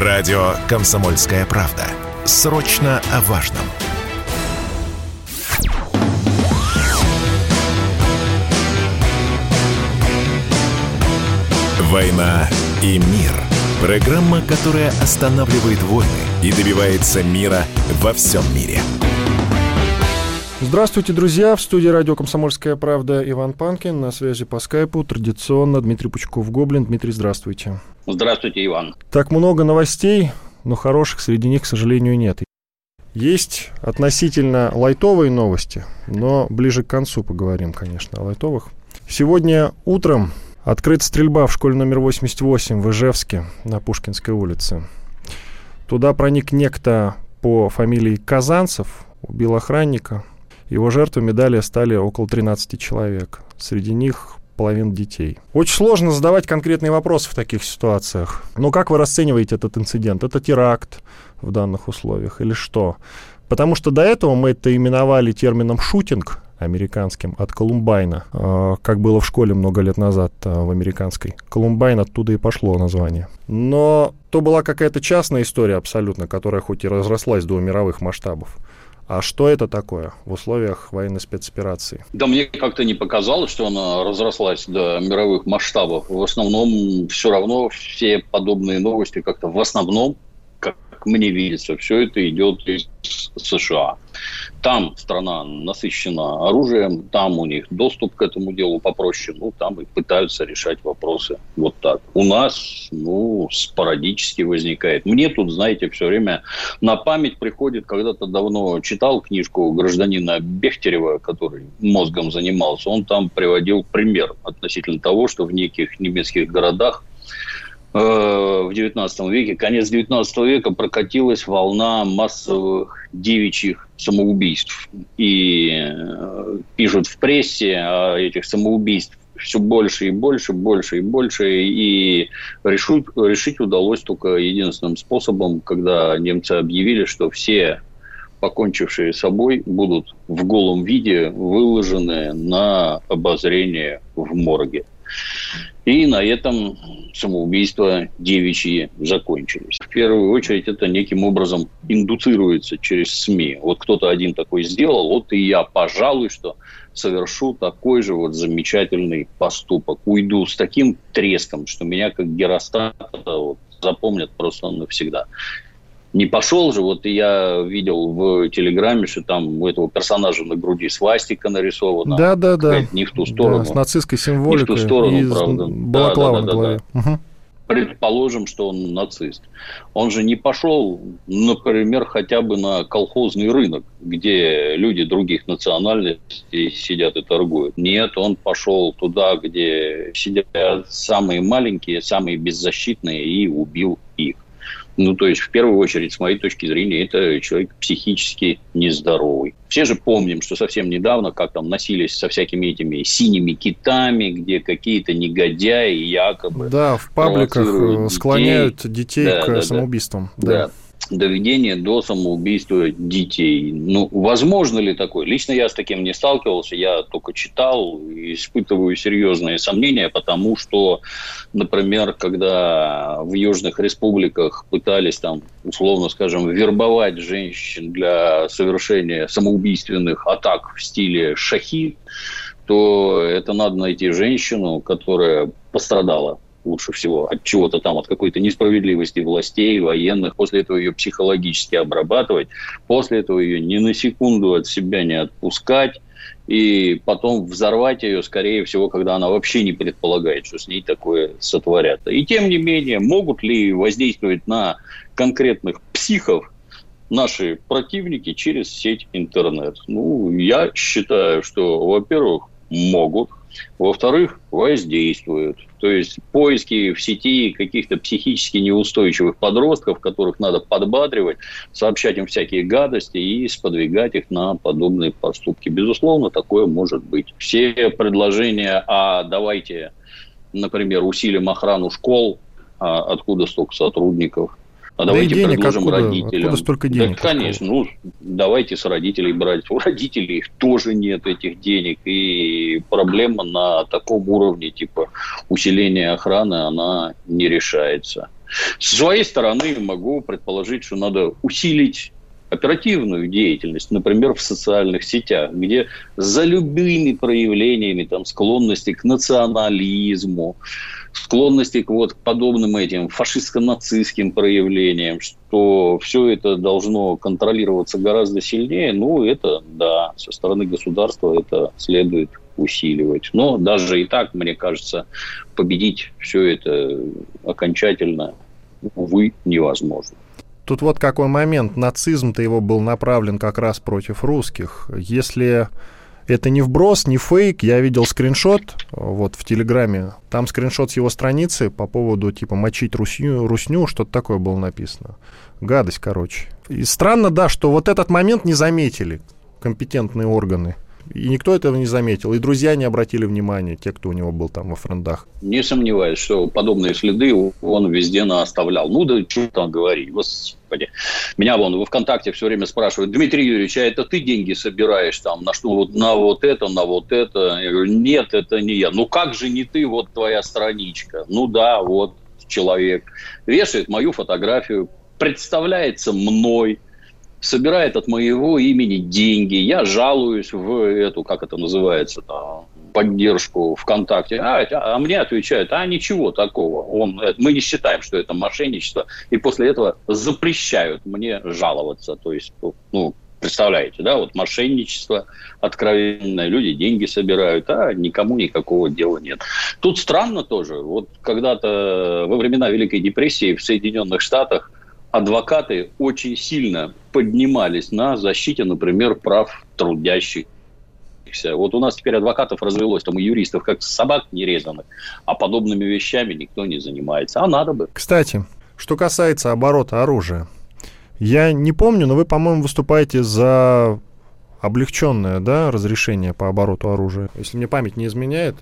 Радио «Комсомольская правда». Срочно о важном. «Война и мир». Программа, которая останавливает войны и добивается мира во всем мире. Здравствуйте, друзья! В студии радио «Комсомольская правда» Иван Панкин. На связи по скайпу традиционно Дмитрий Пучков-Гоблин. Дмитрий, здравствуйте. Здравствуйте, Иван. Так много новостей, но хороших среди них, к сожалению, нет. Есть относительно лайтовые новости, но ближе к концу поговорим, конечно, о лайтовых. Сегодня утром открыта стрельба в школе номер 88 в Ижевске на Пушкинской улице. Туда проник некто по фамилии Казанцев, убил охранника, его жертвами далее стали около 13 человек. Среди них половина детей. Очень сложно задавать конкретные вопросы в таких ситуациях. Но как вы расцениваете этот инцидент? Это теракт в данных условиях или что? Потому что до этого мы это именовали термином «шутинг», американским, от Колумбайна, э, как было в школе много лет назад э, в американской. Колумбайн оттуда и пошло название. Но то была какая-то частная история абсолютно, которая хоть и разрослась до мировых масштабов. А что это такое в условиях военной спецоперации? Да мне как-то не показалось, что она разрослась до мировых масштабов. В основном все равно все подобные новости как-то в основном мне видится, все это идет из США. Там страна насыщена оружием, там у них доступ к этому делу попроще, ну, там и пытаются решать вопросы вот так. У нас, ну, спорадически возникает. Мне тут, знаете, все время на память приходит, когда-то давно читал книжку гражданина Бехтерева, который мозгом занимался, он там приводил пример относительно того, что в неких немецких городах в XIX веке, конец XIX века прокатилась волна массовых девичьих самоубийств. И э, пишут в прессе о этих самоубийств все больше и больше, больше и больше. И решить, решить удалось только единственным способом, когда немцы объявили, что все покончившие собой будут в голом виде выложены на обозрение в морге. И на этом самоубийства девичьи закончились. В первую очередь это неким образом индуцируется через СМИ. Вот кто-то один такой сделал, вот и я, пожалуй, что совершу такой же вот замечательный поступок. Уйду с таким треском, что меня как Геростата вот, запомнят просто навсегда не пошел же. Вот я видел в Телеграме, что там у этого персонажа на груди свастика нарисована. Да, да, да. Не в ту сторону. Да, с нацистской символикой. Не в ту сторону, и правда. Балаклава да, да, на голове. Да, да. Угу. Предположим, что он нацист. Он же не пошел, например, хотя бы на колхозный рынок, где люди других национальностей сидят и торгуют. Нет, он пошел туда, где сидят самые маленькие, самые беззащитные, и убил их. Ну, то есть, в первую очередь, с моей точки зрения, это человек психически нездоровый. Все же помним, что совсем недавно, как там носились со всякими этими синими китами, где какие-то негодяи якобы... Да, в пабликах детей. склоняют детей да, к да, самоубийствам. Да. да доведение до самоубийства детей. Ну, возможно ли такое? Лично я с таким не сталкивался, я только читал, испытываю серьезные сомнения, потому что, например, когда в южных республиках пытались там, условно скажем, вербовать женщин для совершения самоубийственных атак в стиле шахи, то это надо найти женщину, которая пострадала лучше всего от чего-то там, от какой-то несправедливости властей, военных, после этого ее психологически обрабатывать, после этого ее ни на секунду от себя не отпускать, и потом взорвать ее, скорее всего, когда она вообще не предполагает, что с ней такое сотворят. И тем не менее, могут ли воздействовать на конкретных психов наши противники через сеть интернет? Ну, я считаю, что, во-первых, могут, во-вторых, воздействуют. То есть поиски в сети каких-то психически неустойчивых подростков, которых надо подбадривать, сообщать им всякие гадости и сподвигать их на подобные поступки. Безусловно, такое может быть. Все предложения, а давайте, например, усилим охрану школ, а откуда столько сотрудников, а да давайте денег предложим откуда, родителям. Откуда столько денег? Да, конечно. Ну, давайте с родителей брать. У родителей тоже нет этих денег. И проблема на таком уровне, типа усиления охраны, она не решается. С своей стороны могу предположить, что надо усилить оперативную деятельность, например, в социальных сетях, где за любыми проявлениями там, склонности к национализму, склонности к вот подобным этим фашистско-нацистским проявлениям, что все это должно контролироваться гораздо сильнее, ну, это, да, со стороны государства это следует усиливать. Но даже и так, мне кажется, победить все это окончательно, увы, невозможно. Тут вот какой момент. Нацизм-то его был направлен как раз против русских. Если это не вброс, не фейк. Я видел скриншот вот в Телеграме. Там скриншот с его страницы по поводу, типа, мочить русню, русню что-то такое было написано. Гадость, короче. И странно, да, что вот этот момент не заметили компетентные органы. И никто этого не заметил. И друзья не обратили внимания, те, кто у него был там во френдах. Не сомневаюсь, что подобные следы он везде оставлял. Ну да что там говорить, господи. Меня вон во ВКонтакте все время спрашивают, Дмитрий Юрьевич, а это ты деньги собираешь там на что, вот на вот это, на вот это? Я говорю, нет, это не я. Ну как же не ты, вот твоя страничка. Ну да, вот человек вешает мою фотографию, представляется мной, собирает от моего имени деньги, я жалуюсь в эту, как это называется, там, поддержку ВКонтакте, а, а мне отвечают, а ничего такого, он, мы не считаем, что это мошенничество, и после этого запрещают мне жаловаться, то есть, ну, представляете, да, вот мошенничество откровенное, люди деньги собирают, а никому никакого дела нет. Тут странно тоже, вот когда-то во времена Великой депрессии в Соединенных Штатах адвокаты очень сильно поднимались на защите, например, прав трудящихся. Вот у нас теперь адвокатов развелось, там и юристов, как собак нерезанных, а подобными вещами никто не занимается. А надо бы. Кстати, что касается оборота оружия. Я не помню, но вы, по-моему, выступаете за облегченное да, разрешение по обороту оружия. Если мне память не изменяет,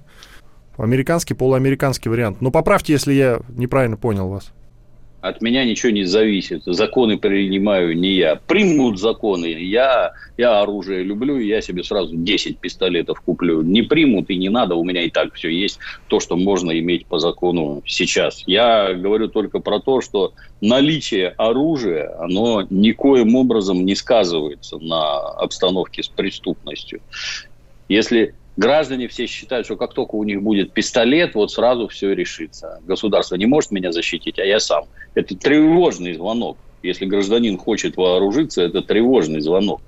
американский, полуамериканский вариант. Но поправьте, если я неправильно понял вас. От меня ничего не зависит. Законы принимаю не я. Примут законы. Я, я оружие люблю, и я себе сразу 10 пистолетов куплю. Не примут и не надо. У меня и так все есть. То, что можно иметь по закону сейчас. Я говорю только про то, что наличие оружия, оно никоим образом не сказывается на обстановке с преступностью. Если граждане все считают, что как только у них будет пистолет, вот сразу все решится. Государство не может меня защитить, а я сам. Это тревожный звонок. Если гражданин хочет вооружиться, это тревожный звонок.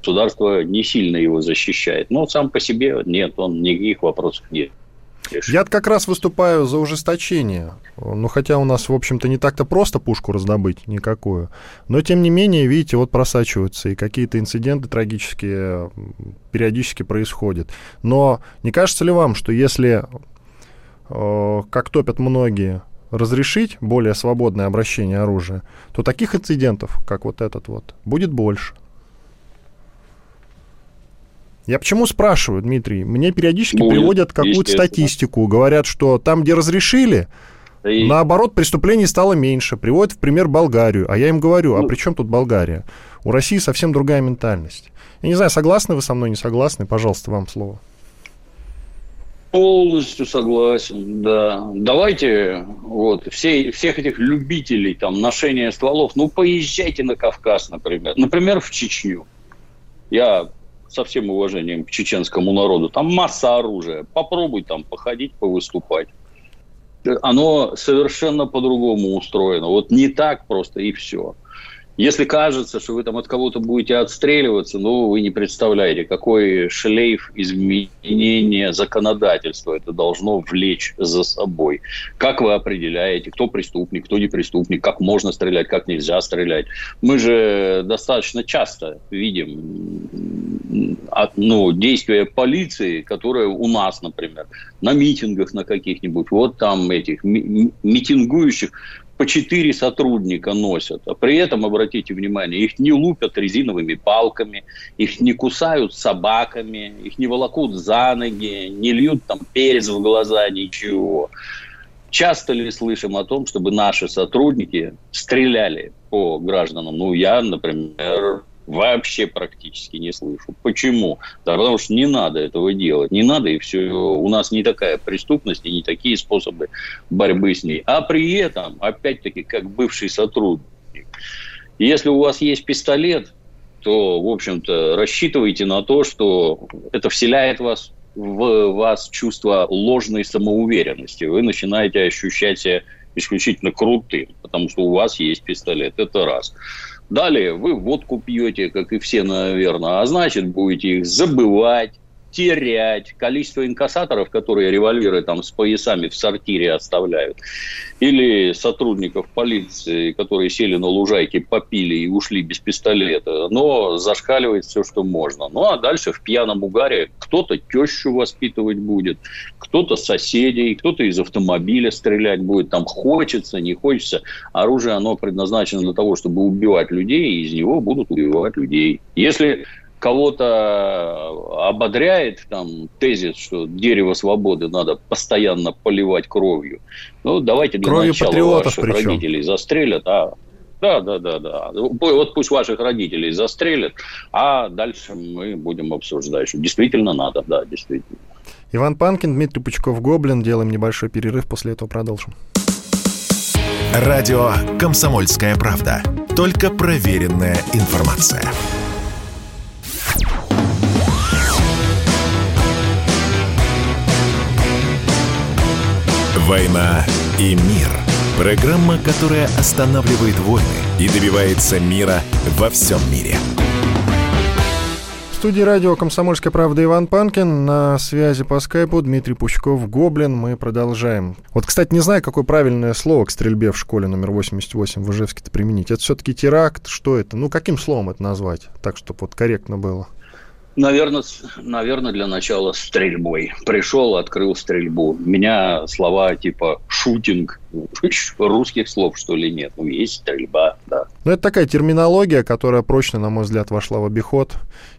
Государство не сильно его защищает. Но сам по себе нет, он никаких вопросов нет решить. Я как раз выступаю за ужесточение. Ну, хотя у нас, в общем-то, не так-то просто пушку раздобыть никакую. Но, тем не менее, видите, вот просачиваются, и какие-то инциденты трагические периодически происходят. Но не кажется ли вам, что если, э, как топят многие, разрешить более свободное обращение оружия, то таких инцидентов, как вот этот вот, будет больше? Я почему спрашиваю, Дмитрий? Мне периодически Будет, приводят какую-то статистику, говорят, что там, где разрешили, и... наоборот, преступлений стало меньше. Приводят в пример Болгарию. А я им говорю, а ну... а при чем тут Болгария? У России совсем другая ментальность. Я не знаю, согласны вы со мной, не согласны? Пожалуйста, вам слово. Полностью согласен, да. Давайте вот все, всех этих любителей там ношения стволов, ну поезжайте на Кавказ, например, например в Чечню. Я со всем уважением к чеченскому народу, там масса оружия. Попробуй там походить, повыступать. Оно совершенно по-другому устроено. Вот не так просто и все. Если кажется, что вы там от кого-то будете отстреливаться, ну, вы не представляете, какой шлейф изменения законодательства это должно влечь за собой. Как вы определяете, кто преступник, кто не преступник, как можно стрелять, как нельзя стрелять. Мы же достаточно часто видим ну, действия полиции, которые у нас, например, на митингах на каких-нибудь, вот там этих митингующих по четыре сотрудника носят. А при этом, обратите внимание, их не лупят резиновыми палками, их не кусают собаками, их не волокут за ноги, не льют там перец в глаза, ничего. Часто ли слышим о том, чтобы наши сотрудники стреляли по гражданам? Ну, я, например, Вообще практически не слышу. Почему? Да потому что не надо этого делать. Не надо, и все. У нас не такая преступность и не такие способы борьбы с ней. А при этом, опять-таки, как бывший сотрудник, если у вас есть пистолет, то, в общем-то, рассчитывайте на то, что это вселяет вас в вас чувство ложной самоуверенности. Вы начинаете ощущать себя исключительно крутым, потому что у вас есть пистолет. Это раз. Далее вы водку пьете, как и все, наверное, а значит, будете их забывать, терять. Количество инкассаторов, которые револьверы там с поясами в сортире оставляют, или сотрудников полиции, которые сели на лужайке, попили и ушли без пистолета, но зашкаливает все, что можно. Ну, а дальше в пьяном угаре кто-то тещу воспитывать будет, кто-то соседей, кто-то из автомобиля стрелять будет. Там хочется, не хочется. Оружие, оно предназначено для того, чтобы убивать людей, и из него будут убивать людей. Если кого-то ободряет там тезис, что дерево свободы надо постоянно поливать кровью. Ну, давайте для Кровью начала ваших причем. родителей застрелят, а да, да, да, да. Вот пусть ваших родителей застрелят, а дальше мы будем обсуждать, что действительно надо, да, действительно. Иван Панкин, Дмитрий Пучков, Гоблин. Делаем небольшой перерыв, после этого продолжим. Радио «Комсомольская правда». Только проверенная информация. «Война и мир» – программа, которая останавливает войны и добивается мира во всем мире. В студии радио «Комсомольская правда» Иван Панкин. На связи по скайпу Дмитрий Пучков, Гоблин. Мы продолжаем. Вот, кстати, не знаю, какое правильное слово к стрельбе в школе номер 88 в Ижевске-то применить. Это все-таки теракт? Что это? Ну, каким словом это назвать? Так, чтобы вот корректно было. Наверное, наверное, для начала стрельбой. Пришел, открыл стрельбу. У меня слова типа шутинг, русских слов, что ли, нет. Ну, есть стрельба, да. Ну, это такая терминология, которая прочно, на мой взгляд, вошла в обиход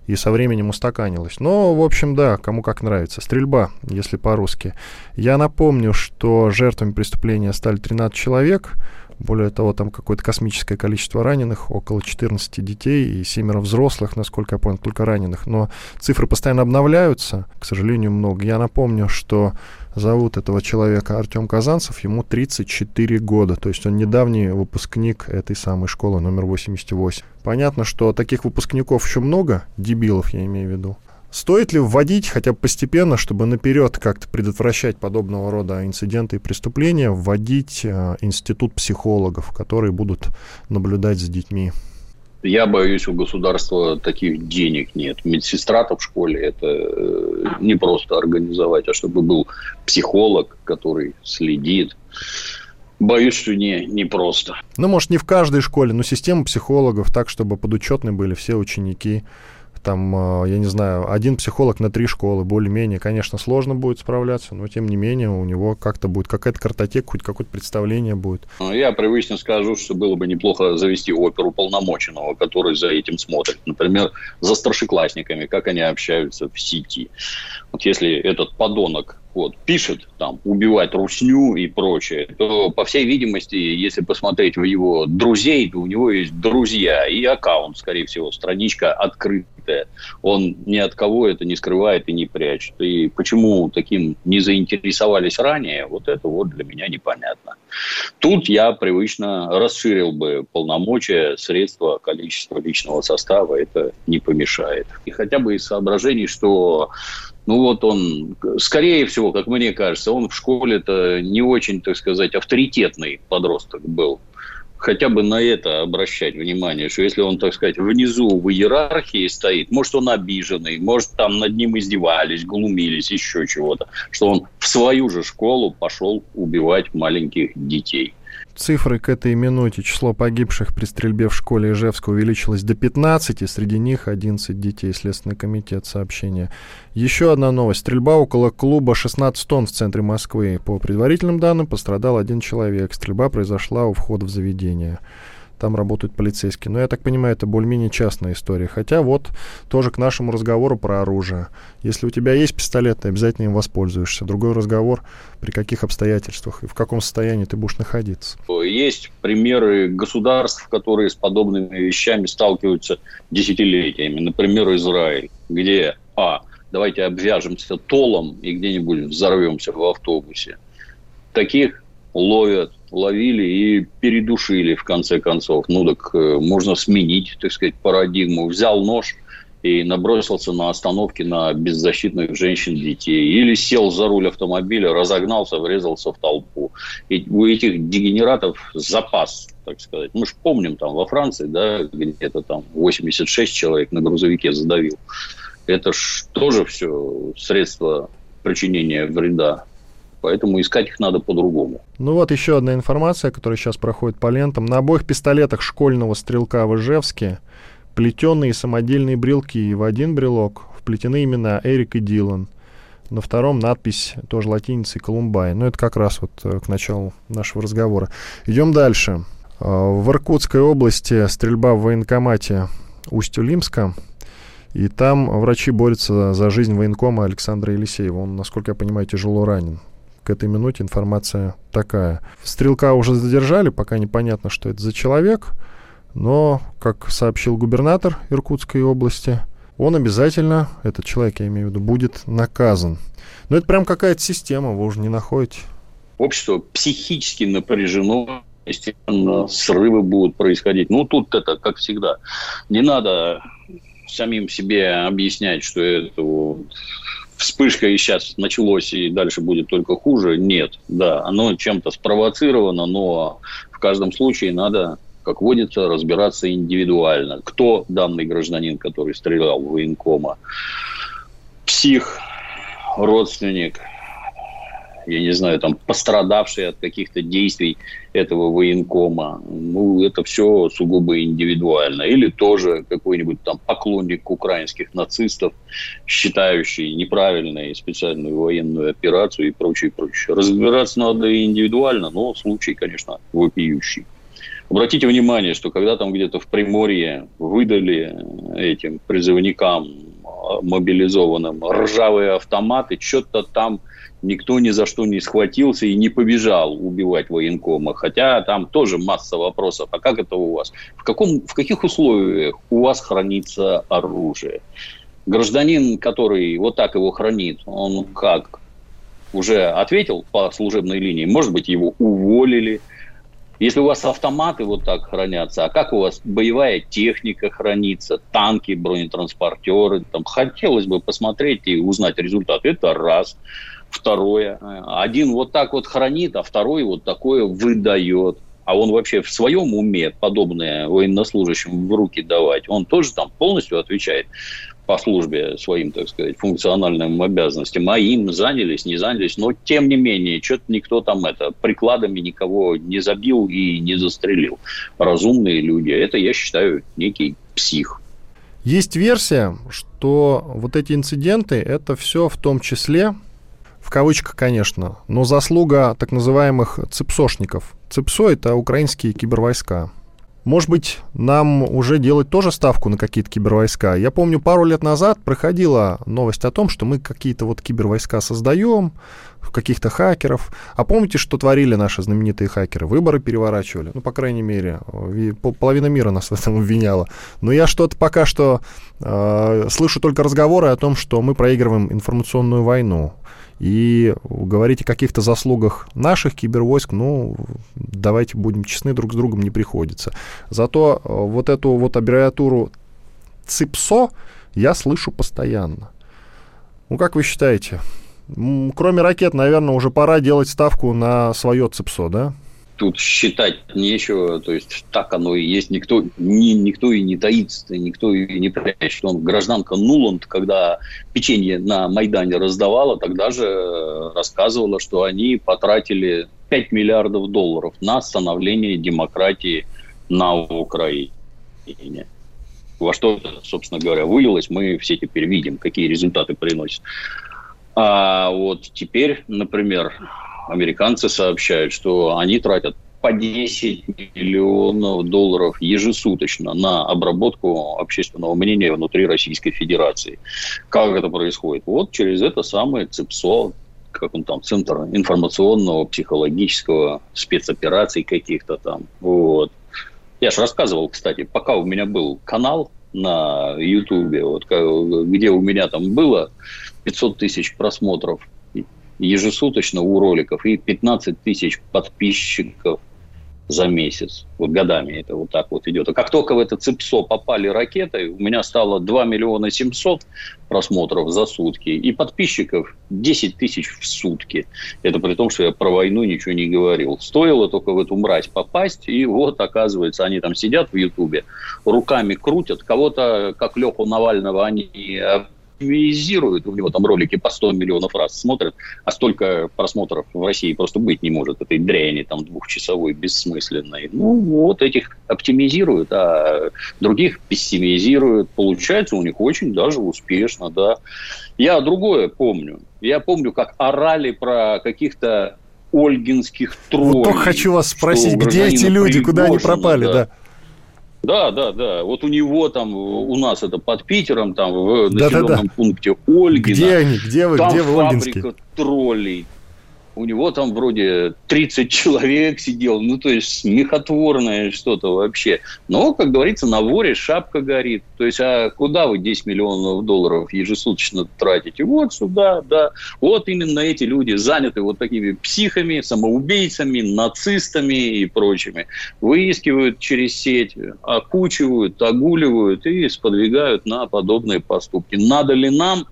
и со временем устаканилась. Но, в общем, да, кому как нравится. Стрельба, если по-русски. Я напомню, что жертвами преступления стали 13 человек. Более того, там какое-то космическое количество раненых, около 14 детей и семеро взрослых, насколько я понял, только раненых. Но цифры постоянно обновляются, к сожалению, много. Я напомню, что зовут этого человека Артем Казанцев, ему 34 года, то есть он недавний выпускник этой самой школы номер 88. Понятно, что таких выпускников еще много, дебилов я имею в виду. Стоит ли вводить хотя бы постепенно, чтобы наперед как-то предотвращать подобного рода инциденты и преступления, вводить э, институт психологов, которые будут наблюдать за детьми? Я боюсь, у государства таких денег нет. Медсестра-то в школе это э, не просто организовать, а чтобы был психолог, который следит. Боюсь, что не, не просто. Ну, может, не в каждой школе, но система психологов так, чтобы подучетны были все ученики там, а, я не знаю, один психолог на три школы, более-менее, конечно, сложно будет справляться, но тем не менее у него как-то будет какая-то картотека, хоть какое-то представление будет. Ну, я привычно скажу, что было бы неплохо завести оперу полномоченного, который за этим смотрит. Например, за старшеклассниками, как они общаются в сети. Вот если этот подонок вот, пишет там убивать русню и прочее, то, по всей видимости, если посмотреть в его друзей, то у него есть друзья и аккаунт, скорее всего, страничка открытая. Он ни от кого это не скрывает и не прячет. И почему таким не заинтересовались ранее, вот это вот для меня непонятно. Тут я привычно расширил бы полномочия, средства, количество личного состава, это не помешает. И хотя бы из соображений, что ну вот он, скорее всего, как мне кажется, он в школе-то не очень, так сказать, авторитетный подросток был. Хотя бы на это обращать внимание, что если он, так сказать, внизу в иерархии стоит, может, он обиженный, может, там над ним издевались, глумились, еще чего-то, что он в свою же школу пошел убивать маленьких детей цифры к этой минуте число погибших при стрельбе в школе Ижевска увеличилось до 15, среди них 11 детей, Следственный комитет сообщения. Еще одна новость. Стрельба около клуба 16 тонн в центре Москвы. По предварительным данным пострадал один человек. Стрельба произошла у входа в заведение. Там работают полицейские. Но я так понимаю, это более-менее частная история. Хотя вот тоже к нашему разговору про оружие. Если у тебя есть пистолет, ты обязательно им воспользуешься. Другой разговор, при каких обстоятельствах и в каком состоянии ты будешь находиться. Есть примеры государств, которые с подобными вещами сталкиваются десятилетиями. Например, Израиль, где, а, давайте обвяжемся толом и где-нибудь взорвемся в автобусе. Таких ловят, ловили и передушили в конце концов. Ну так э, можно сменить, так сказать, парадигму. Взял нож и набросился на остановке на беззащитных женщин, детей. Или сел за руль автомобиля, разогнался, врезался в толпу. И у этих дегенератов запас, так сказать. Мы же помним там во Франции, да, где-то там 86 человек на грузовике задавил. Это ж тоже все средства причинения вреда Поэтому искать их надо по-другому. Ну вот еще одна информация, которая сейчас проходит по лентам. На обоих пистолетах школьного стрелка в Ижевске плетеные самодельные брелки. В один брелок вплетены имена Эрик и Дилан. На втором надпись тоже латиницей Колумбай. Ну, это как раз вот э, к началу нашего разговора. Идем дальше. А, в Иркутской области стрельба в военкомате Усть-Улимска. И там врачи борются за жизнь военкома Александра Елисеева. Он, насколько я понимаю, тяжело ранен к этой минуте информация такая. Стрелка уже задержали, пока непонятно, что это за человек, но, как сообщил губернатор Иркутской области, он обязательно, этот человек, я имею в виду, будет наказан. Но это прям какая-то система, вы уже не находите. Общество психически напряжено, естественно, срывы будут происходить. Ну, тут это, как всегда, не надо самим себе объяснять, что это вот вспышка и сейчас началось, и дальше будет только хуже. Нет, да, оно чем-то спровоцировано, но в каждом случае надо, как водится, разбираться индивидуально. Кто данный гражданин, который стрелял в военкома? Псих, родственник, я не знаю, там, пострадавшие от каких-то действий этого военкома. Ну, это все сугубо индивидуально. Или тоже какой-нибудь там поклонник украинских нацистов, считающий неправильной специальную военную операцию и прочее, прочее. Разбираться надо индивидуально, но случай, конечно, вопиющий. Обратите внимание, что когда там где-то в Приморье выдали этим призывникам мобилизованным ржавые автоматы, что-то там никто ни за что не схватился и не побежал убивать военкома. Хотя там тоже масса вопросов. А как это у вас? В, каком, в каких условиях у вас хранится оружие? Гражданин, который вот так его хранит, он как? Уже ответил по служебной линии? Может быть, его уволили? Если у вас автоматы вот так хранятся, а как у вас боевая техника хранится, танки, бронетранспортеры, там хотелось бы посмотреть и узнать результат. Это раз. Второе. Один вот так вот хранит, а второй вот такое выдает. А он вообще в своем уме подобное военнослужащим в руки давать, он тоже там полностью отвечает по службе своим, так сказать, функциональным обязанностям, а им занялись, не занялись, но тем не менее, что-то никто там это прикладами никого не забил и не застрелил. Разумные люди, это, я считаю, некий псих. Есть версия, что вот эти инциденты, это все в том числе в кавычках, конечно, но заслуга так называемых цепсошников. Цепсо — это украинские кибервойска. Может быть, нам уже делать тоже ставку на какие-то кибервойска? Я помню, пару лет назад проходила новость о том, что мы какие-то вот кибервойска создаем, каких-то хакеров. А помните, что творили наши знаменитые хакеры? Выборы переворачивали. Ну, по крайней мере, половина мира нас в этом обвиняла. Но я что-то пока что э, слышу только разговоры о том, что мы проигрываем информационную войну. И говорить о каких-то заслугах наших кибервойск, ну, давайте будем честны, друг с другом не приходится. Зато э, вот эту вот аббревиатуру ЦИПСО я слышу постоянно. Ну, как вы считаете? Кроме ракет, наверное, уже пора делать ставку на свое ЦИПСО, да? тут считать нечего, то есть так оно и есть, никто, ни, никто и не таится, никто и не прячет. Он гражданка Нуланд, когда печенье на Майдане раздавала, тогда же рассказывала, что они потратили 5 миллиардов долларов на становление демократии на Украине. Во что, собственно говоря, вылилось, мы все теперь видим, какие результаты приносит. А вот теперь, например, американцы сообщают, что они тратят по 10 миллионов долларов ежесуточно на обработку общественного мнения внутри Российской Федерации. Как это происходит? Вот через это самое ЦИПСО, как он там, Центр информационного, психологического, спецопераций каких-то там. Вот. Я же рассказывал, кстати, пока у меня был канал на Ютубе, вот, где у меня там было 500 тысяч просмотров ежесуточно у роликов и 15 тысяч подписчиков за месяц. Вот годами это вот так вот идет. А как только в это ЦИПСО попали ракеты, у меня стало 2 миллиона 700 просмотров за сутки и подписчиков 10 тысяч в сутки. Это при том, что я про войну ничего не говорил. Стоило только в эту мразь попасть, и вот, оказывается, они там сидят в Ютубе, руками крутят. Кого-то, как Леху Навального, они оптимизирует, у него там ролики по 100 миллионов раз смотрят, а столько просмотров в России просто быть не может, этой дряни там двухчасовой, бессмысленной. Ну, вот этих оптимизируют, а других пессимизируют. Получается у них очень даже успешно, да. Я другое помню. Я помню, как орали про каких-то ольгинских троллей. Вот только хочу вас спросить, где эти люди, куда они пропали, да? да? Да, да, да. Вот у него там, у нас это под Питером, там в населенном да, да, да. пункте Ольгина. Где они? Где вы? Там где вы, фабрика троллей у него там вроде 30 человек сидел, ну, то есть смехотворное что-то вообще. Но, как говорится, на воре шапка горит. То есть, а куда вы 10 миллионов долларов ежесуточно тратите? Вот сюда, да. Вот именно эти люди заняты вот такими психами, самоубийцами, нацистами и прочими. Выискивают через сеть, окучивают, огуливают и сподвигают на подобные поступки. Надо ли нам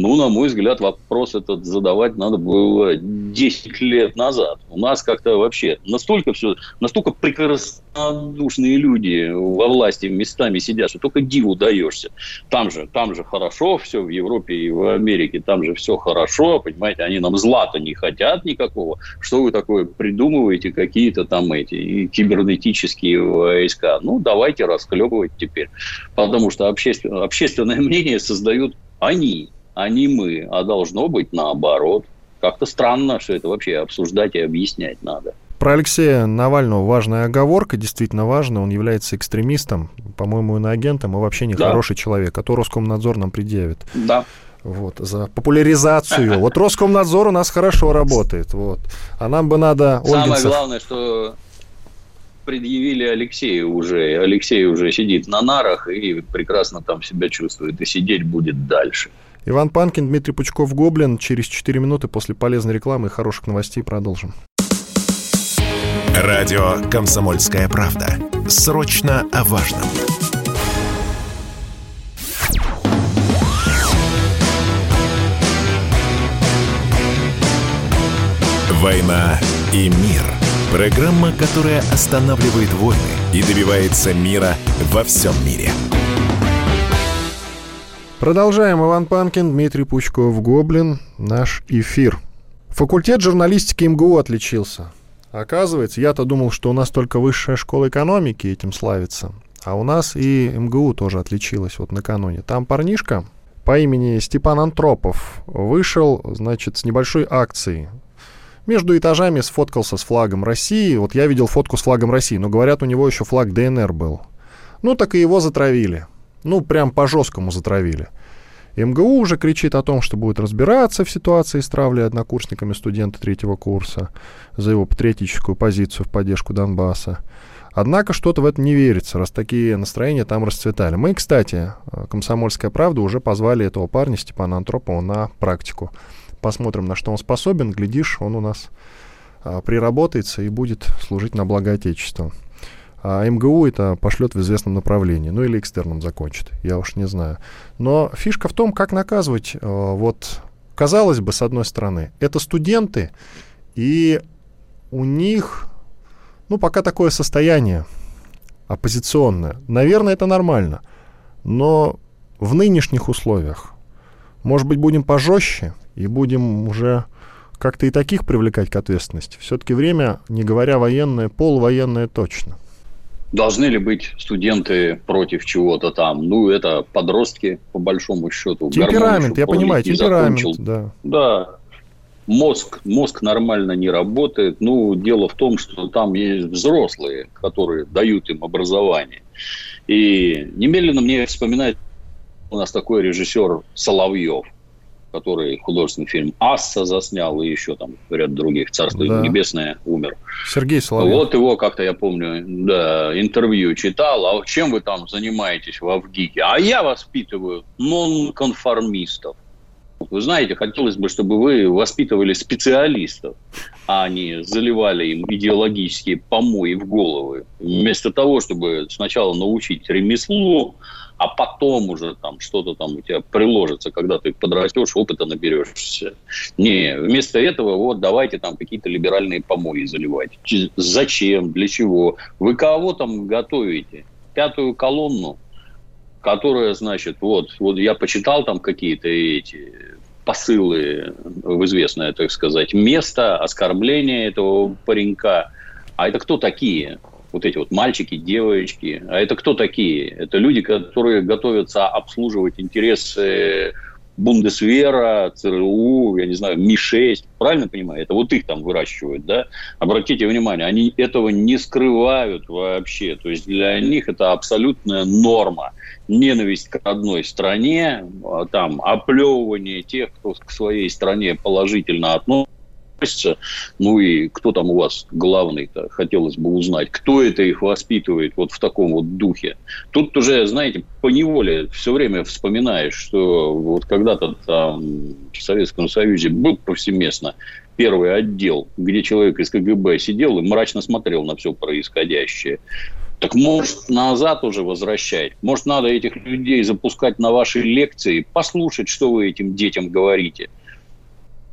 ну, на мой взгляд, вопрос этот задавать надо было 10 лет назад. У нас как-то вообще настолько все, настолько прекраснодушные люди во власти местами сидят, что только диву даешься. Там же, там же хорошо все в Европе и в Америке, там же все хорошо, понимаете, они нам злата не хотят никакого. Что вы такое придумываете, какие-то там эти кибернетические войска? Ну, давайте расклепывать теперь. Потому что общественное, общественное мнение создают они, а не мы, а должно быть наоборот. Как-то странно, что это вообще обсуждать и объяснять надо. Про Алексея Навального важная оговорка, действительно важная. Он является экстремистом, по-моему, иноагентом и вообще нехороший да. человек, а то Роскомнадзор нам предъявит. Да. Вот, за популяризацию. Вот Роскомнадзор у нас хорошо работает. Вот. А нам бы надо... Самое главное, что предъявили Алексею уже. Алексей уже сидит на нарах и прекрасно там себя чувствует. И сидеть будет дальше. Иван Панкин, Дмитрий Пучков, Гоблин. Через 4 минуты после полезной рекламы и хороших новостей продолжим. Радио «Комсомольская правда». Срочно о важном. «Война и мир» – программа, которая останавливает войны и добивается мира во всем мире – Продолжаем. Иван Панкин, Дмитрий Пучков, Гоблин. Наш эфир. Факультет журналистики МГУ отличился. Оказывается, я-то думал, что у нас только высшая школа экономики этим славится. А у нас и МГУ тоже отличилась вот накануне. Там парнишка по имени Степан Антропов вышел, значит, с небольшой акцией. Между этажами сфоткался с флагом России. Вот я видел фотку с флагом России, но говорят, у него еще флаг ДНР был. Ну, так и его затравили. Ну, прям по-жесткому затравили. МГУ уже кричит о том, что будет разбираться в ситуации с травлей однокурсниками студента третьего курса за его патриотическую позицию в поддержку Донбасса. Однако что-то в это не верится, раз такие настроения там расцветали. Мы, кстати, «Комсомольская правда» уже позвали этого парня, Степана Антропова, на практику. Посмотрим, на что он способен. Глядишь, он у нас а, приработается и будет служить на благо Отечества а МГУ это пошлет в известном направлении, ну или экстерном закончит, я уж не знаю. Но фишка в том, как наказывать. Э, вот, казалось бы, с одной стороны, это студенты, и у них, ну, пока такое состояние оппозиционное. Наверное, это нормально. Но в нынешних условиях, может быть, будем пожестче и будем уже как-то и таких привлекать к ответственности. Все-таки время, не говоря военное, полувоенное точно. Должны ли быть студенты против чего-то там? Ну, это подростки, по большому счету. Темперамент, я понимаю, темперамент, закончил. да. Да. мозг, мозг нормально не работает. Ну, дело в том, что там есть взрослые, которые дают им образование. И немедленно мне вспоминает у нас такой режиссер Соловьев, который художественный фильм «Асса» заснял, и еще там ряд других. «Царство да. небесное» умер. Сергей Соловьев. Вот его как-то, я помню, да, интервью читал. А чем вы там занимаетесь в Авгике? А я воспитываю нонконформистов. Вы знаете, хотелось бы, чтобы вы воспитывали специалистов, а не заливали им идеологические помои в головы. Вместо того, чтобы сначала научить ремеслу, а потом уже там что-то там у тебя приложится, когда ты подрастешь, опыта наберешься. Не, вместо этого вот давайте там какие-то либеральные помои заливать. Зачем? Для чего? Вы кого там готовите? Пятую колонну? которая, значит, вот, вот я почитал там какие-то эти посылы в известное, так сказать, место оскорбления этого паренька. А это кто такие? Вот эти вот мальчики, девочки. А это кто такие? Это люди, которые готовятся обслуживать интересы Бундесвера, ЦРУ, я не знаю, Ми-6, правильно понимаю? Это вот их там выращивают, да? Обратите внимание, они этого не скрывают вообще. То есть для них это абсолютная норма. Ненависть к одной стране, а там оплевывание тех, кто к своей стране положительно относится, относятся. Ну и кто там у вас главный-то, хотелось бы узнать. Кто это их воспитывает вот в таком вот духе. Тут уже, знаете, по неволе все время вспоминаешь, что вот когда-то там в Советском Союзе был повсеместно первый отдел, где человек из КГБ сидел и мрачно смотрел на все происходящее. Так может назад уже возвращать? Может надо этих людей запускать на ваши лекции, послушать, что вы этим детям говорите –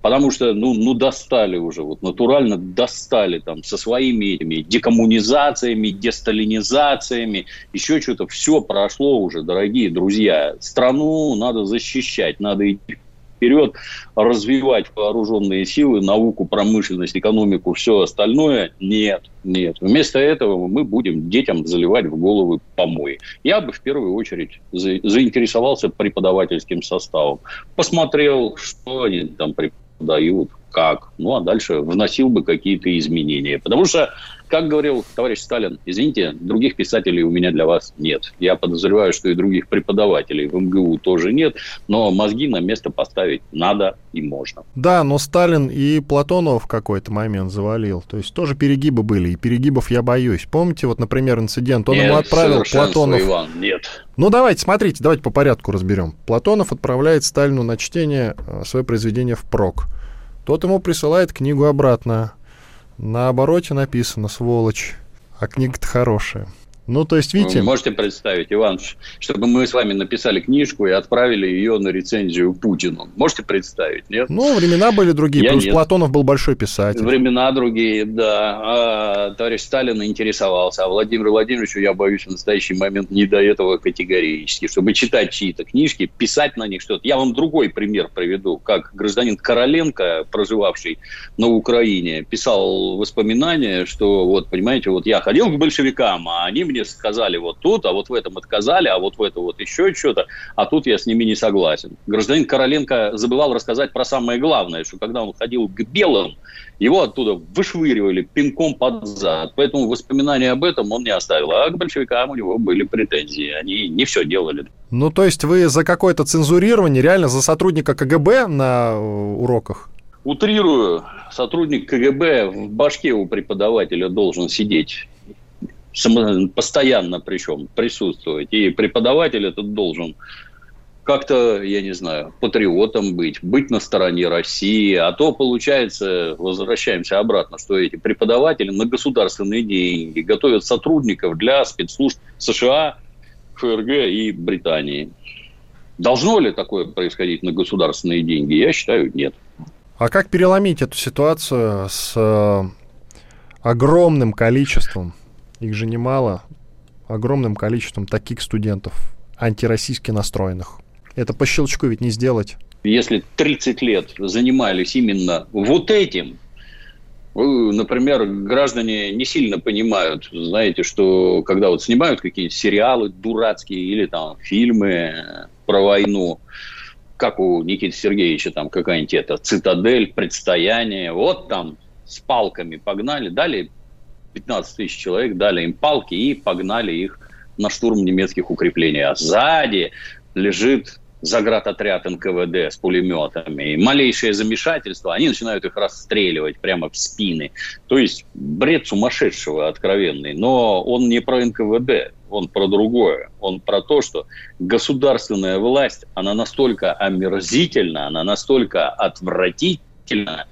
Потому что, ну, ну, достали уже, вот натурально достали там со своими этими декоммунизациями, десталинизациями, еще что-то. Все прошло уже, дорогие друзья. Страну надо защищать, надо идти вперед, развивать вооруженные силы, науку, промышленность, экономику, все остальное. Нет, нет. Вместо этого мы будем детям заливать в головы помои. Я бы в первую очередь заинтересовался преподавательским составом. Посмотрел, что они там преподают дают, как. Ну, а дальше вносил бы какие-то изменения. Потому что, как говорил товарищ Сталин, извините, других писателей у меня для вас нет. Я подозреваю, что и других преподавателей в МГУ тоже нет, но мозги на место поставить надо и можно. Да, но Сталин и Платонов в какой-то момент завалил. То есть тоже перегибы были, и перегибов я боюсь. Помните, вот, например, инцидент, он нет, ему отправил Платонов... Иван, нет. Ну, давайте, смотрите, давайте по порядку разберем. Платонов отправляет Сталину на чтение э, свое произведение в прок. Тот ему присылает книгу обратно. На обороте написано «сволочь», а книга-то хорошая. Ну, то есть, видите... Вы можете представить, Иван, чтобы мы с вами написали книжку и отправили ее на рецензию Путину. Можете представить, нет? Ну, времена были другие. Я Плюс нет. Платонов был большой писатель. Времена другие, да. А, товарищ Сталин интересовался. А Владимиру Владимировичу, я боюсь, в настоящий момент не до этого категорически. Чтобы читать чьи-то книжки, писать на них что-то. Я вам другой пример приведу. Как гражданин Короленко, проживавший на Украине, писал воспоминания, что вот, понимаете, вот я ходил к большевикам, а они мне сказали вот тут, а вот в этом отказали, а вот в это вот еще что-то, а тут я с ними не согласен. Гражданин Короленко забывал рассказать про самое главное, что когда он ходил к белым, его оттуда вышвыривали пинком под зад. Поэтому воспоминания об этом он не оставил. А к большевикам у него были претензии. Они не все делали. Ну, то есть вы за какое-то цензурирование, реально за сотрудника КГБ на э, уроках? Утрирую, сотрудник КГБ в башке у преподавателя должен сидеть постоянно причем присутствовать. И преподаватель этот должен как-то, я не знаю, патриотом быть, быть на стороне России. А то, получается, возвращаемся обратно, что эти преподаватели на государственные деньги готовят сотрудников для спецслужб США, ФРГ и Британии. Должно ли такое происходить на государственные деньги? Я считаю, нет. А как переломить эту ситуацию с э, огромным количеством их же немало, огромным количеством таких студентов, антироссийски настроенных. Это по щелчку ведь не сделать. Если 30 лет занимались именно вот этим, например, граждане не сильно понимают, знаете, что когда вот снимают какие-то сериалы дурацкие или там фильмы про войну, как у Никиты Сергеевича там какая-нибудь это цитадель, предстояние, вот там с палками погнали, дали 15 тысяч человек, дали им палки и погнали их на штурм немецких укреплений. А сзади лежит заградотряд НКВД с пулеметами. И малейшее замешательство, они начинают их расстреливать прямо в спины. То есть бред сумасшедшего откровенный. Но он не про НКВД, он про другое. Он про то, что государственная власть, она настолько омерзительна, она настолько отвратительна,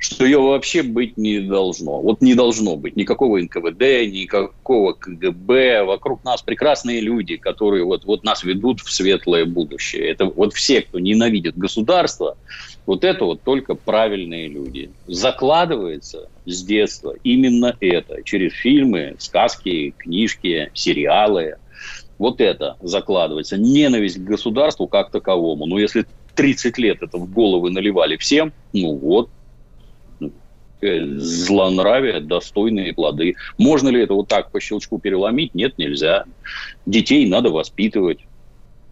что ее вообще быть не должно. Вот не должно быть никакого НКВД, никакого КГБ. Вокруг нас прекрасные люди, которые вот, вот нас ведут в светлое будущее. Это вот все, кто ненавидит государство, вот это вот только правильные люди. Закладывается с детства именно это. Через фильмы, сказки, книжки, сериалы. Вот это закладывается. Ненависть к государству как таковому. Но если 30 лет это в головы наливали всем, ну вот, злонравия достойные плоды. Можно ли это вот так по щелчку переломить? Нет, нельзя. Детей надо воспитывать.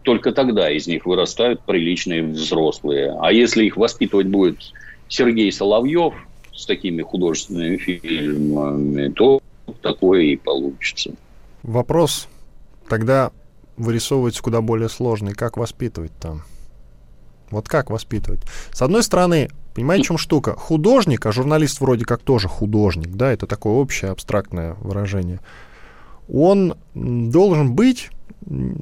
Только тогда из них вырастают приличные взрослые. А если их воспитывать будет Сергей Соловьев с такими художественными фильмами, то такое и получится. Вопрос тогда вырисовывается куда более сложный. Как воспитывать там? Вот как воспитывать? С одной стороны, понимаете, в чем штука? Художник, а журналист вроде как тоже художник, да, это такое общее абстрактное выражение. Он должен быть,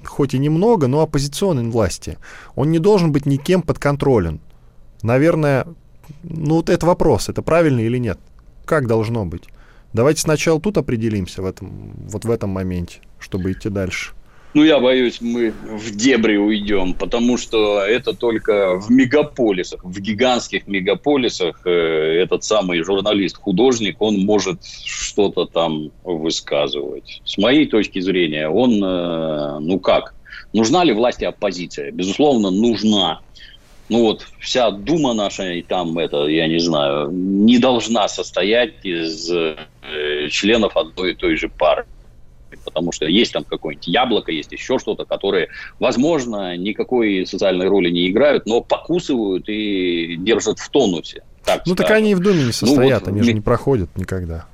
хоть и немного, но оппозиционной власти. Он не должен быть никем подконтролен. Наверное, ну вот это вопрос, это правильно или нет? Как должно быть? Давайте сначала тут определимся в этом, вот в этом моменте, чтобы идти дальше. Ну, я боюсь, мы в дебри уйдем, потому что это только в мегаполисах, в гигантских мегаполисах э, этот самый журналист-художник, он может что-то там высказывать. С моей точки зрения, он, э, ну как, нужна ли власти оппозиция? Безусловно, нужна. Ну вот вся дума наша, и там это, я не знаю, не должна состоять из э, членов одной и той же партии потому что есть там какое-нибудь яблоко, есть еще что-то, которые, возможно, никакой социальной роли не играют, но покусывают и держат в тонусе. Так ну, так они и в Думе не состоят, ну, вот, они же не проходят никогда.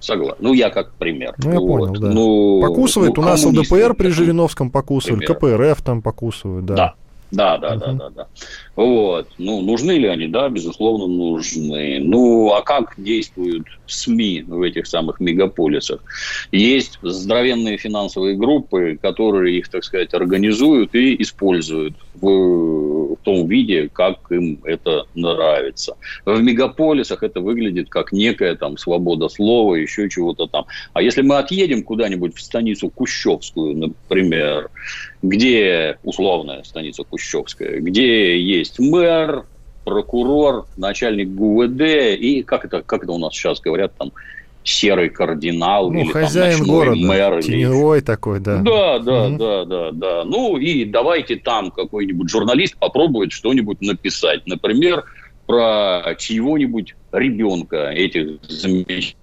Согласен. Ну, я как пример. Ну, я вот. понял, да. Ну, Покусывает. Ну, У нас ЛДПР при Жириновском покусывали, КПРФ там покусывают, да. Да, да, да, угу. да, да, да. Вот. Ну, нужны ли они? Да, безусловно, нужны. Ну, а как действуют СМИ в этих самых мегаполисах? Есть здоровенные финансовые группы, которые их, так сказать, организуют и используют в, том виде, как им это нравится. В мегаполисах это выглядит как некая там свобода слова, еще чего-то там. А если мы отъедем куда-нибудь в станицу Кущевскую, например, где условная станица Кущевская, где есть мэр, прокурор, начальник ГУВД и как это, как это у нас сейчас говорят там, серый кардинал ну, или хозяин там, города, мэр. Теневой или... такой, да. Да, да, угу. да, да, да. Ну и давайте там какой-нибудь журналист попробует что-нибудь написать. Например, про чьего-нибудь ребенка этих замечательных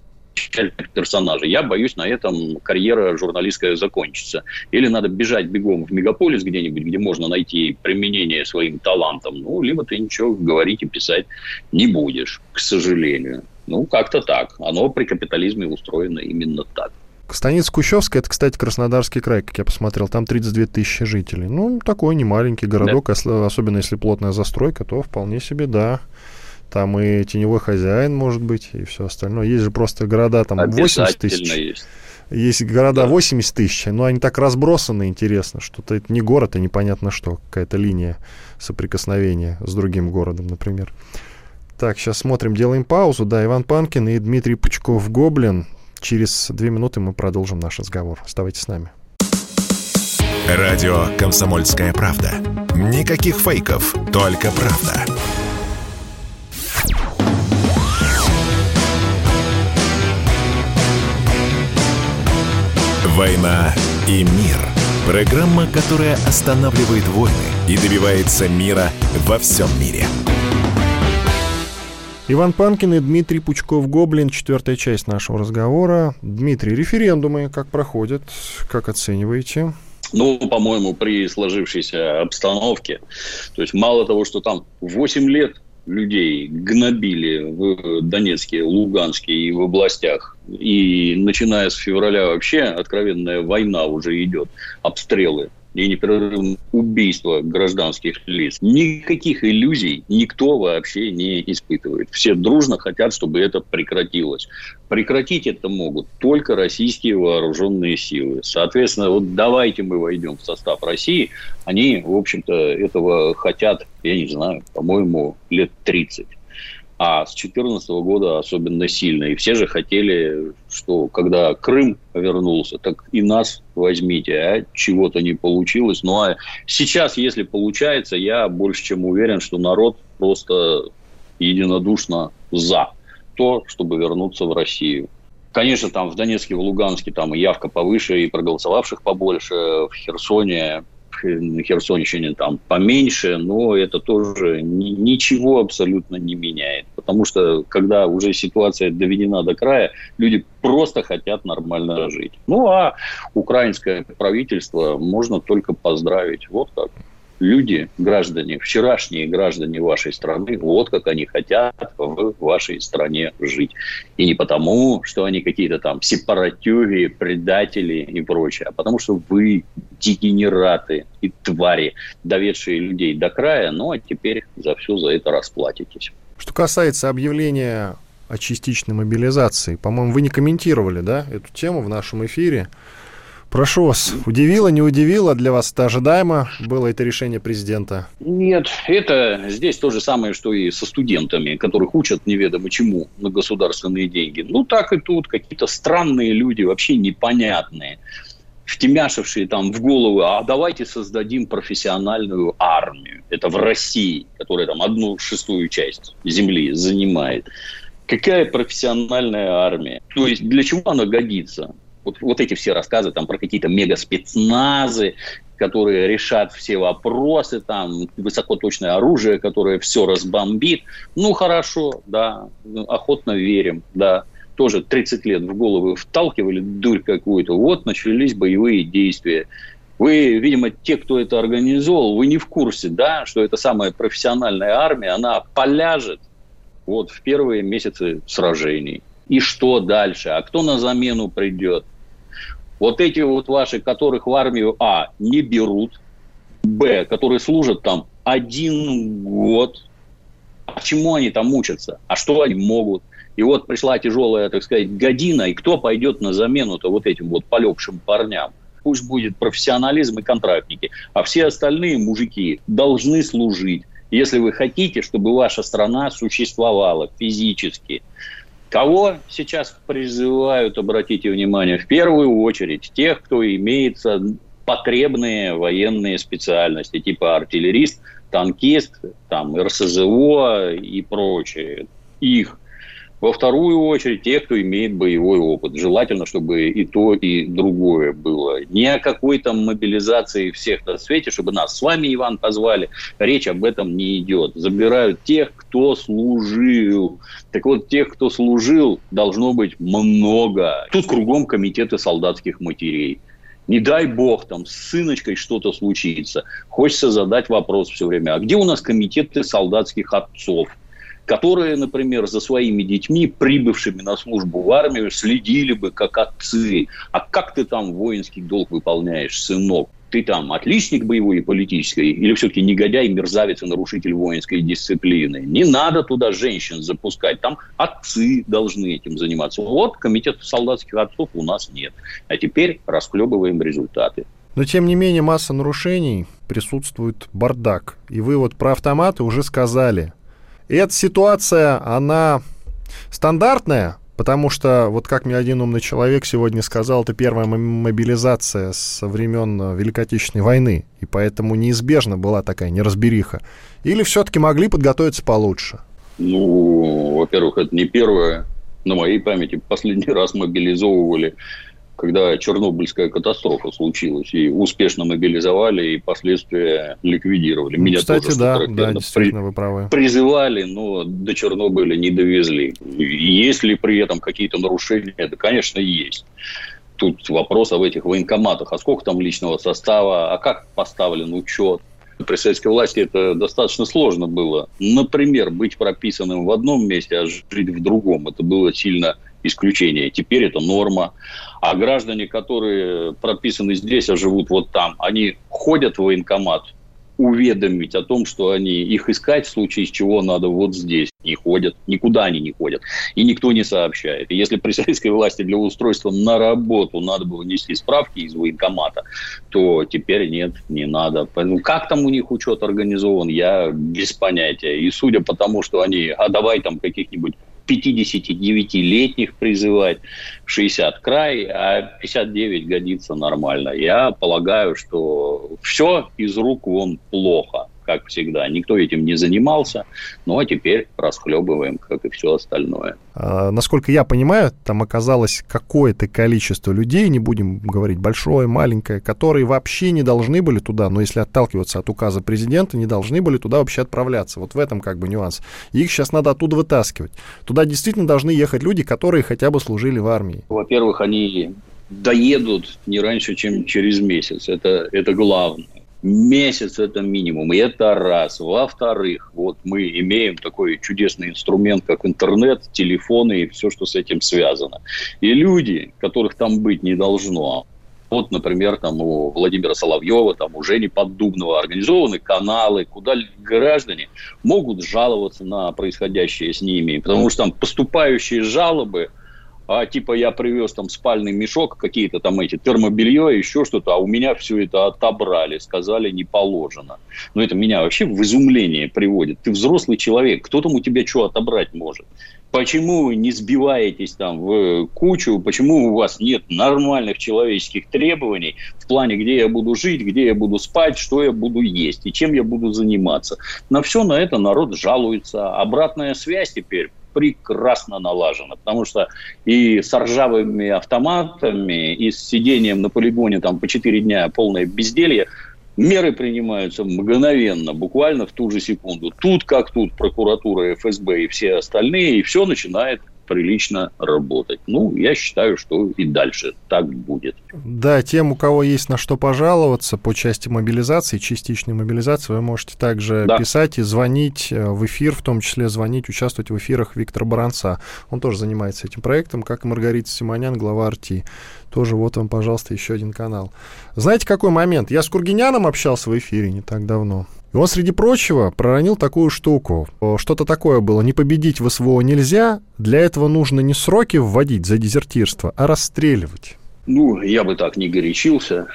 персонажей. Я боюсь, на этом карьера журналистская закончится. Или надо бежать бегом в мегаполис где-нибудь, где можно найти применение своим талантам. Ну, либо ты ничего говорить и писать не будешь, к сожалению. Ну, как-то так. Оно при капитализме устроено именно так. Станица Кущевская, это, кстати, Краснодарский край, как я посмотрел, там 32 тысячи жителей. Ну, такой немаленький городок, да. особенно если плотная застройка, то вполне себе, да. Там и теневой хозяин может быть, и все остальное. Есть же просто города там 80 тысяч. Есть. Есть города да. 80 тысяч, но они так разбросаны, интересно, что-то это не город, а непонятно что, какая-то линия соприкосновения с другим городом, например. Так, сейчас смотрим, делаем паузу. Да, Иван Панкин и Дмитрий Пучков-Гоблин. Через две минуты мы продолжим наш разговор. Оставайтесь с нами. Радио «Комсомольская правда». Никаких фейков, только правда. «Война и мир». Программа, которая останавливает войны и добивается мира во всем мире. Иван Панкин и Дмитрий Пучков-Гоблин. Четвертая часть нашего разговора. Дмитрий, референдумы как проходят? Как оцениваете? Ну, по-моему, при сложившейся обстановке. То есть мало того, что там 8 лет людей гнобили в Донецке, Луганске и в областях. И начиная с февраля вообще откровенная война уже идет, обстрелы и непрерывное убийство гражданских лиц. Никаких иллюзий никто вообще не испытывает. Все дружно хотят, чтобы это прекратилось. Прекратить это могут только российские вооруженные силы. Соответственно, вот давайте мы войдем в состав России. Они, в общем-то, этого хотят, я не знаю, по-моему, лет 30 а с 2014 года особенно сильно. И все же хотели, что когда Крым вернулся, так и нас возьмите, а чего-то не получилось. Ну а сейчас, если получается, я больше чем уверен, что народ просто единодушно за то, чтобы вернуться в Россию. Конечно, там в Донецке, в Луганске там явка повыше, и проголосовавших побольше, в Херсоне Херсонщине там поменьше, но это тоже ни, ничего абсолютно не меняет. Потому что, когда уже ситуация доведена до края, люди просто хотят нормально жить. Ну, а украинское правительство можно только поздравить. Вот как люди, граждане, вчерашние граждане вашей страны, вот как они хотят в вашей стране жить. И не потому, что они какие-то там сепаратюги, предатели и прочее, а потому что вы дегенераты и твари, доведшие людей до края, ну а теперь за все за это расплатитесь. Что касается объявления о частичной мобилизации, по-моему, вы не комментировали, да, эту тему в нашем эфире. Прошу вас, удивило, не удивило, для вас это ожидаемо было это решение президента? Нет, это здесь то же самое, что и со студентами, которых учат неведомо чему на государственные деньги. Ну, так и тут какие-то странные люди, вообще непонятные, втемяшившие там в голову, а давайте создадим профессиональную армию. Это в России, которая там одну шестую часть земли занимает. Какая профессиональная армия? То есть для чего она годится? Вот, вот эти все рассказы там про какие-то мегаспецназы, которые решат все вопросы, там, высокоточное оружие, которое все разбомбит. Ну, хорошо, да, охотно верим, да. Тоже 30 лет в голову вталкивали дурь какую-то. Вот начались боевые действия. Вы, видимо, те, кто это организовал, вы не в курсе, да, что эта самая профессиональная армия, она поляжет вот в первые месяцы сражений. И что дальше? А кто на замену придет? Вот эти вот ваши, которых в армию А не берут, Б, которые служат там один год, а чему они там учатся? А что они могут? И вот пришла тяжелая, так сказать, година, и кто пойдет на замену-то вот этим вот полегшим парням? Пусть будет профессионализм и контрактники. А все остальные мужики должны служить. Если вы хотите, чтобы ваша страна существовала физически, Кого сейчас призывают, обратите внимание, в первую очередь тех, кто имеет потребные военные специальности, типа артиллерист, танкист, там, РСЗО и прочее. Их во вторую очередь, те, кто имеет боевой опыт. Желательно, чтобы и то, и другое было. Ни о какой там мобилизации всех на свете, чтобы нас с вами, Иван, позвали. Речь об этом не идет. Забирают тех, кто служил. Так вот, тех, кто служил, должно быть много. Тут кругом комитеты солдатских матерей. Не дай бог, там с сыночкой что-то случится. Хочется задать вопрос все время. А где у нас комитеты солдатских отцов? Которые, например, за своими детьми, прибывшими на службу в армию, следили бы как отцы. А как ты там воинский долг выполняешь, сынок? Ты там отличник боевой и политической или все-таки негодяй, мерзавец и нарушитель воинской дисциплины? Не надо туда женщин запускать. Там отцы должны этим заниматься. Вот комитет солдатских отцов у нас нет. А теперь расклебываем результаты. Но, тем не менее, масса нарушений, присутствует бардак. И вы вот про автоматы уже сказали. И эта ситуация, она стандартная, потому что, вот как мне один умный человек сегодня сказал, это первая мобилизация со времен Великой Отечественной войны, и поэтому неизбежно была такая неразбериха. Или все-таки могли подготовиться получше? Ну, во-первых, это не первое. На моей памяти последний раз мобилизовывали когда Чернобыльская катастрофа случилась, и успешно мобилизовали, и последствия ликвидировали. Ну, Меня Кстати, тоже, да, да, действительно, вы правы. Призывали, но до Чернобыля не довезли. Есть ли при этом какие-то нарушения? Да, конечно, есть. тут вопрос об этих военкоматах. А сколько там личного состава, а как поставлен учет? При советской власти это достаточно сложно было. Например, быть прописанным в одном месте, а жить в другом. Это было сильно исключение. Теперь это норма. А граждане, которые прописаны здесь, а живут вот там, они ходят в военкомат, уведомить о том, что они их искать в случае чего надо вот здесь. Не ходят, никуда они не ходят. И никто не сообщает. И если при советской власти для устройства на работу надо было нести справки из военкомата, то теперь нет, не надо. Поэтому как там у них учет организован, я без понятия. И судя по тому, что они, а давай там каких-нибудь 59-летних призывать, 60 край, а 59 годится нормально. Я полагаю, что все из рук вон плохо как всегда. Никто этим не занимался, ну а теперь расхлебываем, как и все остальное. А, насколько я понимаю, там оказалось какое-то количество людей, не будем говорить большое, маленькое, которые вообще не должны были туда, но если отталкиваться от указа президента, не должны были туда вообще отправляться. Вот в этом как бы нюанс. их сейчас надо оттуда вытаскивать. Туда действительно должны ехать люди, которые хотя бы служили в армии. Во-первых, они доедут не раньше, чем через месяц. Это, это главное. Месяц это минимум, и это раз. Во-вторых, вот мы имеем такой чудесный инструмент, как интернет, телефоны и все, что с этим связано. И люди, которых там быть не должно, вот, например, там у Владимира Соловьева, там у Жени Поддубного организованы каналы, куда граждане могут жаловаться на происходящее с ними, потому что там поступающие жалобы а типа я привез там спальный мешок, какие-то там эти термобелье, еще что-то, а у меня все это отобрали, сказали не положено. Но это меня вообще в изумление приводит. Ты взрослый человек, кто там у тебя что отобрать может? Почему вы не сбиваетесь там в кучу? Почему у вас нет нормальных человеческих требований в плане, где я буду жить, где я буду спать, что я буду есть и чем я буду заниматься? На все на это народ жалуется. Обратная связь теперь прекрасно налажено. Потому что и с ржавыми автоматами, и с сидением на полигоне там по 4 дня полное безделье, меры принимаются мгновенно, буквально в ту же секунду. Тут как тут прокуратура, ФСБ и все остальные, и все начинает прилично работать. Ну, я считаю, что и дальше так будет. Да, тем, у кого есть на что пожаловаться по части мобилизации, частичной мобилизации, вы можете также да. писать и звонить э, в эфир, в том числе звонить, участвовать в эфирах Виктора Баранца. Он тоже занимается этим проектом, как и Маргарита Симонян, глава Арти. Тоже вот вам, пожалуйста, еще один канал. Знаете, какой момент? Я с Кургиняном общался в эфире не так давно. И он, среди прочего, проронил такую штуку. Что-то такое было. Не победить в СВО нельзя. Для этого нужно не сроки вводить за дезертирство, а расстреливать. Ну, я бы так не горячился.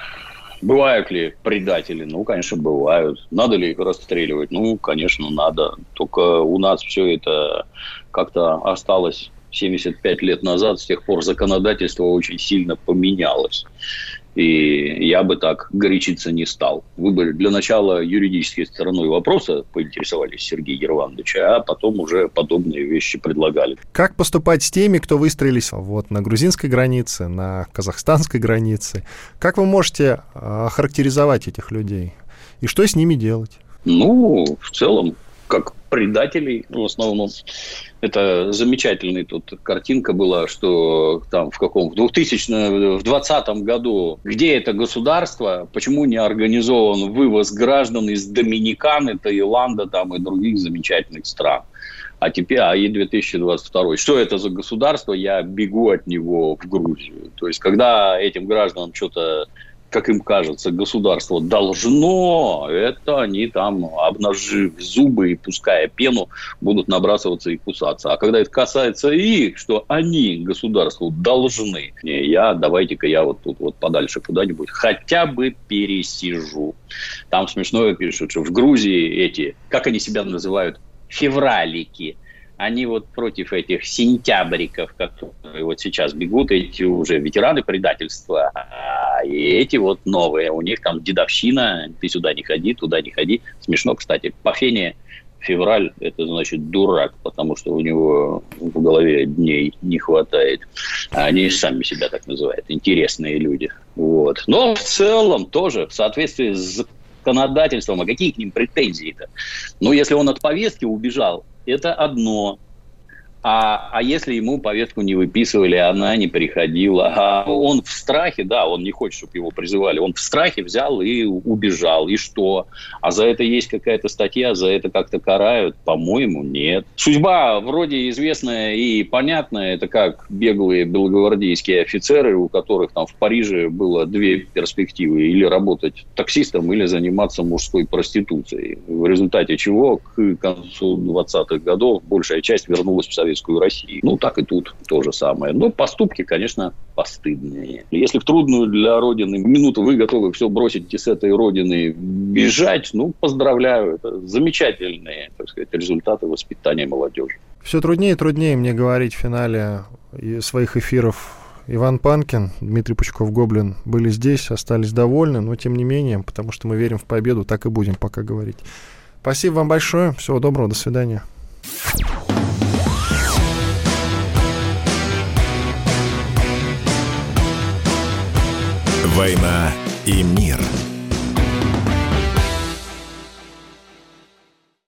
Бывают ли предатели? Ну, конечно, бывают. Надо ли их расстреливать? Ну, конечно, надо. Только у нас все это как-то осталось 75 лет назад. С тех пор законодательство очень сильно поменялось. И я бы так горячиться не стал. Вы бы для начала юридической стороной вопроса поинтересовались Сергей Ервановича, а потом уже подобные вещи предлагали. Как поступать с теми, кто выстроились вот на грузинской границе, на казахстанской границе? Как вы можете охарактеризовать этих людей? И что с ними делать? Ну, в целом, как предателей в основном. Это замечательная тут картинка была, что там в каком, в 2000, в 2020 году, где это государство, почему не организован вывоз граждан из Доминиканы, Таиланда там и других замечательных стран. А теперь, а и 2022. Что это за государство? Я бегу от него в Грузию. То есть, когда этим гражданам что-то как им кажется, государство должно, это они там, обнажив зубы и пуская пену, будут набрасываться и кусаться. А когда это касается их, что они государству должны, не, я, давайте-ка я вот тут вот подальше куда-нибудь хотя бы пересижу. Там смешное пишут, что в Грузии эти, как они себя называют, февралики – они вот против этих сентябриков, которые вот сейчас бегут, эти уже ветераны предательства, а и эти вот новые, у них там дедовщина, ты сюда не ходи, туда не ходи. Смешно, кстати, по фене февраль – это значит дурак, потому что у него в голове дней не хватает. А они сами себя так называют, интересные люди. Вот. Но в целом тоже в соответствии с законодательством, а какие к ним претензии-то? Ну, если он от повестки убежал, это одно. А, а если ему повестку не выписывали, она не приходила, а он в страхе, да, он не хочет, чтобы его призывали, он в страхе взял и убежал, и что? А за это есть какая-то статья, за это как-то карают? По-моему, нет. Судьба вроде известная и понятная, это как беглые белогвардейские офицеры, у которых там в Париже было две перспективы, или работать таксистом, или заниматься мужской проституцией, в результате чего к концу 20-х годов большая часть вернулась в Совет советскую Россию. Ну, так и тут то же самое. Но поступки, конечно, постыдные. Если в трудную для Родины минуту вы готовы все бросить и с этой Родины бежать, ну, поздравляю. Это замечательные, так сказать, результаты воспитания молодежи. Все труднее и труднее мне говорить в финале своих эфиров Иван Панкин, Дмитрий Пучков-Гоблин были здесь, остались довольны, но тем не менее, потому что мы верим в победу, так и будем пока говорить. Спасибо вам большое, всего доброго, до свидания. «Война и мир».